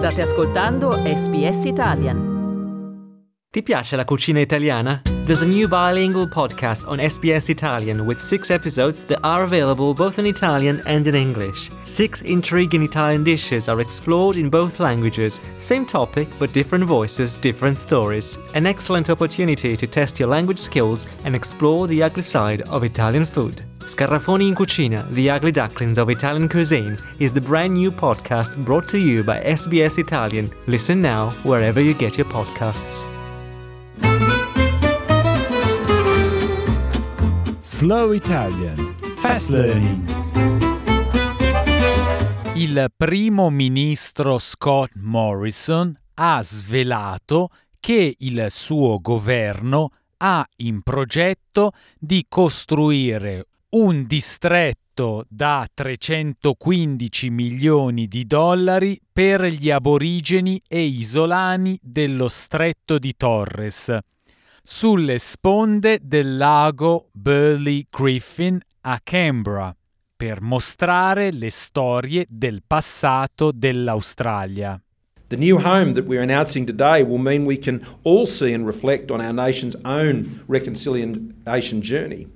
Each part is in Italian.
State ascoltando SBS Italian. Ti piace la cucina italiana? There's a new bilingual podcast on SBS Italian with six episodes that are available both in Italian and in English. Six intriguing Italian dishes are explored in both languages. Same topic, but different voices, different stories. An excellent opportunity to test your language skills and explore the ugly side of Italian food. Scarafoni in Cucina, The Ugly Ducklings of Italian Cuisine, is the brand new podcast brought to you by SBS Italian. Listen now wherever you get your podcasts. Slow Italian Fast Learning Il primo ministro Scott Morrison ha svelato che il suo governo ha in progetto di costruire un distretto da 315 milioni di dollari per gli aborigeni e isolani dello stretto di Torres, sulle sponde del lago Burley Griffin a Canberra, per mostrare le storie del passato dell'Australia. The new home that we're announcing today will mean we can all see and reflect on our nation's own reconciliation journey.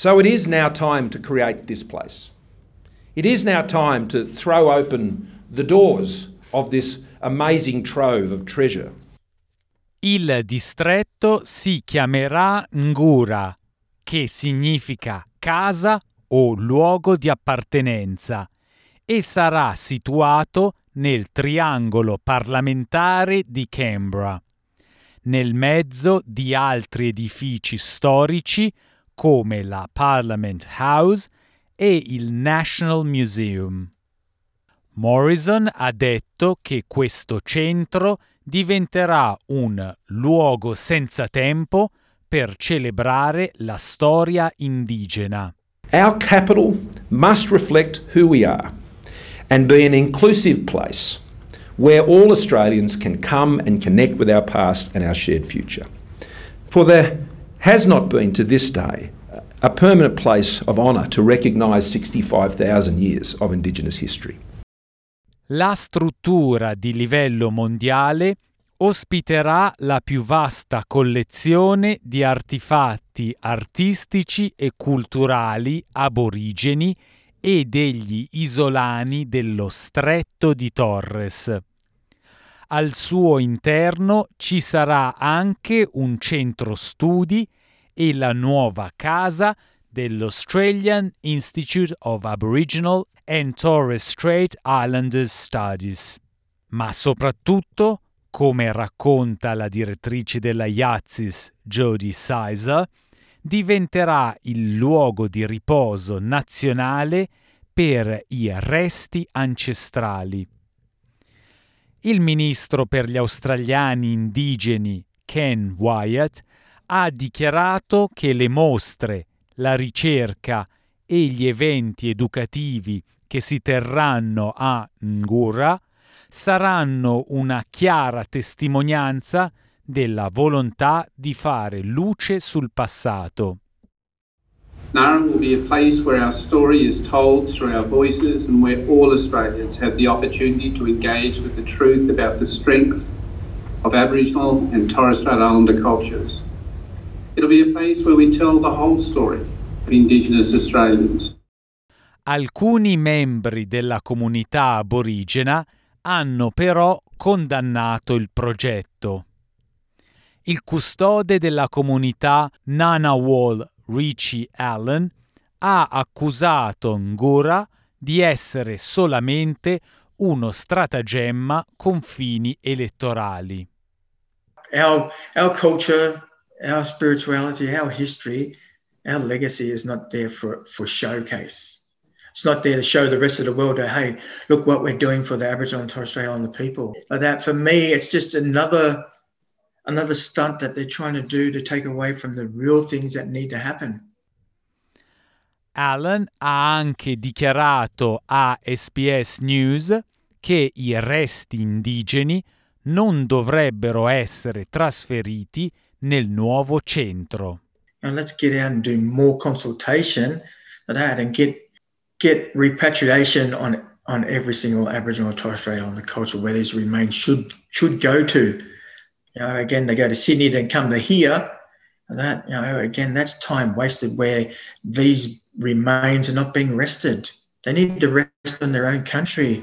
So it is now time to create this place. It is now time to throw open the doors of this amazing trove of treasure. Il distretto si chiamerà Ngura, che significa casa o luogo di appartenenza, e sarà situato nel triangolo parlamentare di Canberra, nel mezzo di altri edifici storici come la Parliament House e il National Museum. Morrison ha detto che questo centro diventerà un luogo senza tempo per celebrare la storia indigena. Our capital must reflect who we are and be an inclusive place where all Australians can come and connect with our past and our shared future. For there has not been to this day a permanent place of honour to recognise 65,000 years of Indigenous history. La struttura di livello mondiale ospiterà la più vasta collezione di artefatti artistici e culturali aborigeni e degli isolani dello stretto di Torres. Al suo interno ci sarà anche un centro studi e la nuova casa dell'Australian Institute of Aboriginal and Torres Strait Islanders Studies. Ma soprattutto, come racconta la direttrice della IATSIS Jodie Sizer, diventerà il luogo di riposo nazionale per i resti ancestrali. Il ministro per gli australiani indigeni Ken Wyatt ha dichiarato che le mostre, la ricerca e gli eventi educativi che si terranno a Ngura saranno una chiara testimonianza della volontà di fare luce sul passato. Naran will be a place where our story is told through our voices and where all Australians have the opportunity to engage with the truth about the strength of Aboriginal and Torres Strait Islander cultures. It'll be a place where we tell the whole story of Indigenous Australians. Alcuni membri della comunità aborigena hanno però condannato il progetto. Il custode della comunità Nanawal Richie Allen ha accusato Ngura di essere solamente uno stratagemma con fini elettorali. Our, our culture our spirituality, our history, our legacy is not there for, for showcase. It's not there to show the rest of the world that, hey, look what we're doing for the Aboriginal and Torres Strait Islander people. Like that, for me, it's just another another stunt that they're trying to do to take away from the real things that need to happen. Allen ha anche dichiarato a SBS News che i resti indigeni non dovrebbero essere trasferiti nel nuovo centro. And let's get out and do more consultation of that and get get repatriation on on every single Aboriginal or Torres Strait Islander culture where these remains should should go to. You know, again, they go to Sydney, then come to here. That, you know, again, that's time wasted where these remains are not being rested. They need to rest in their own country.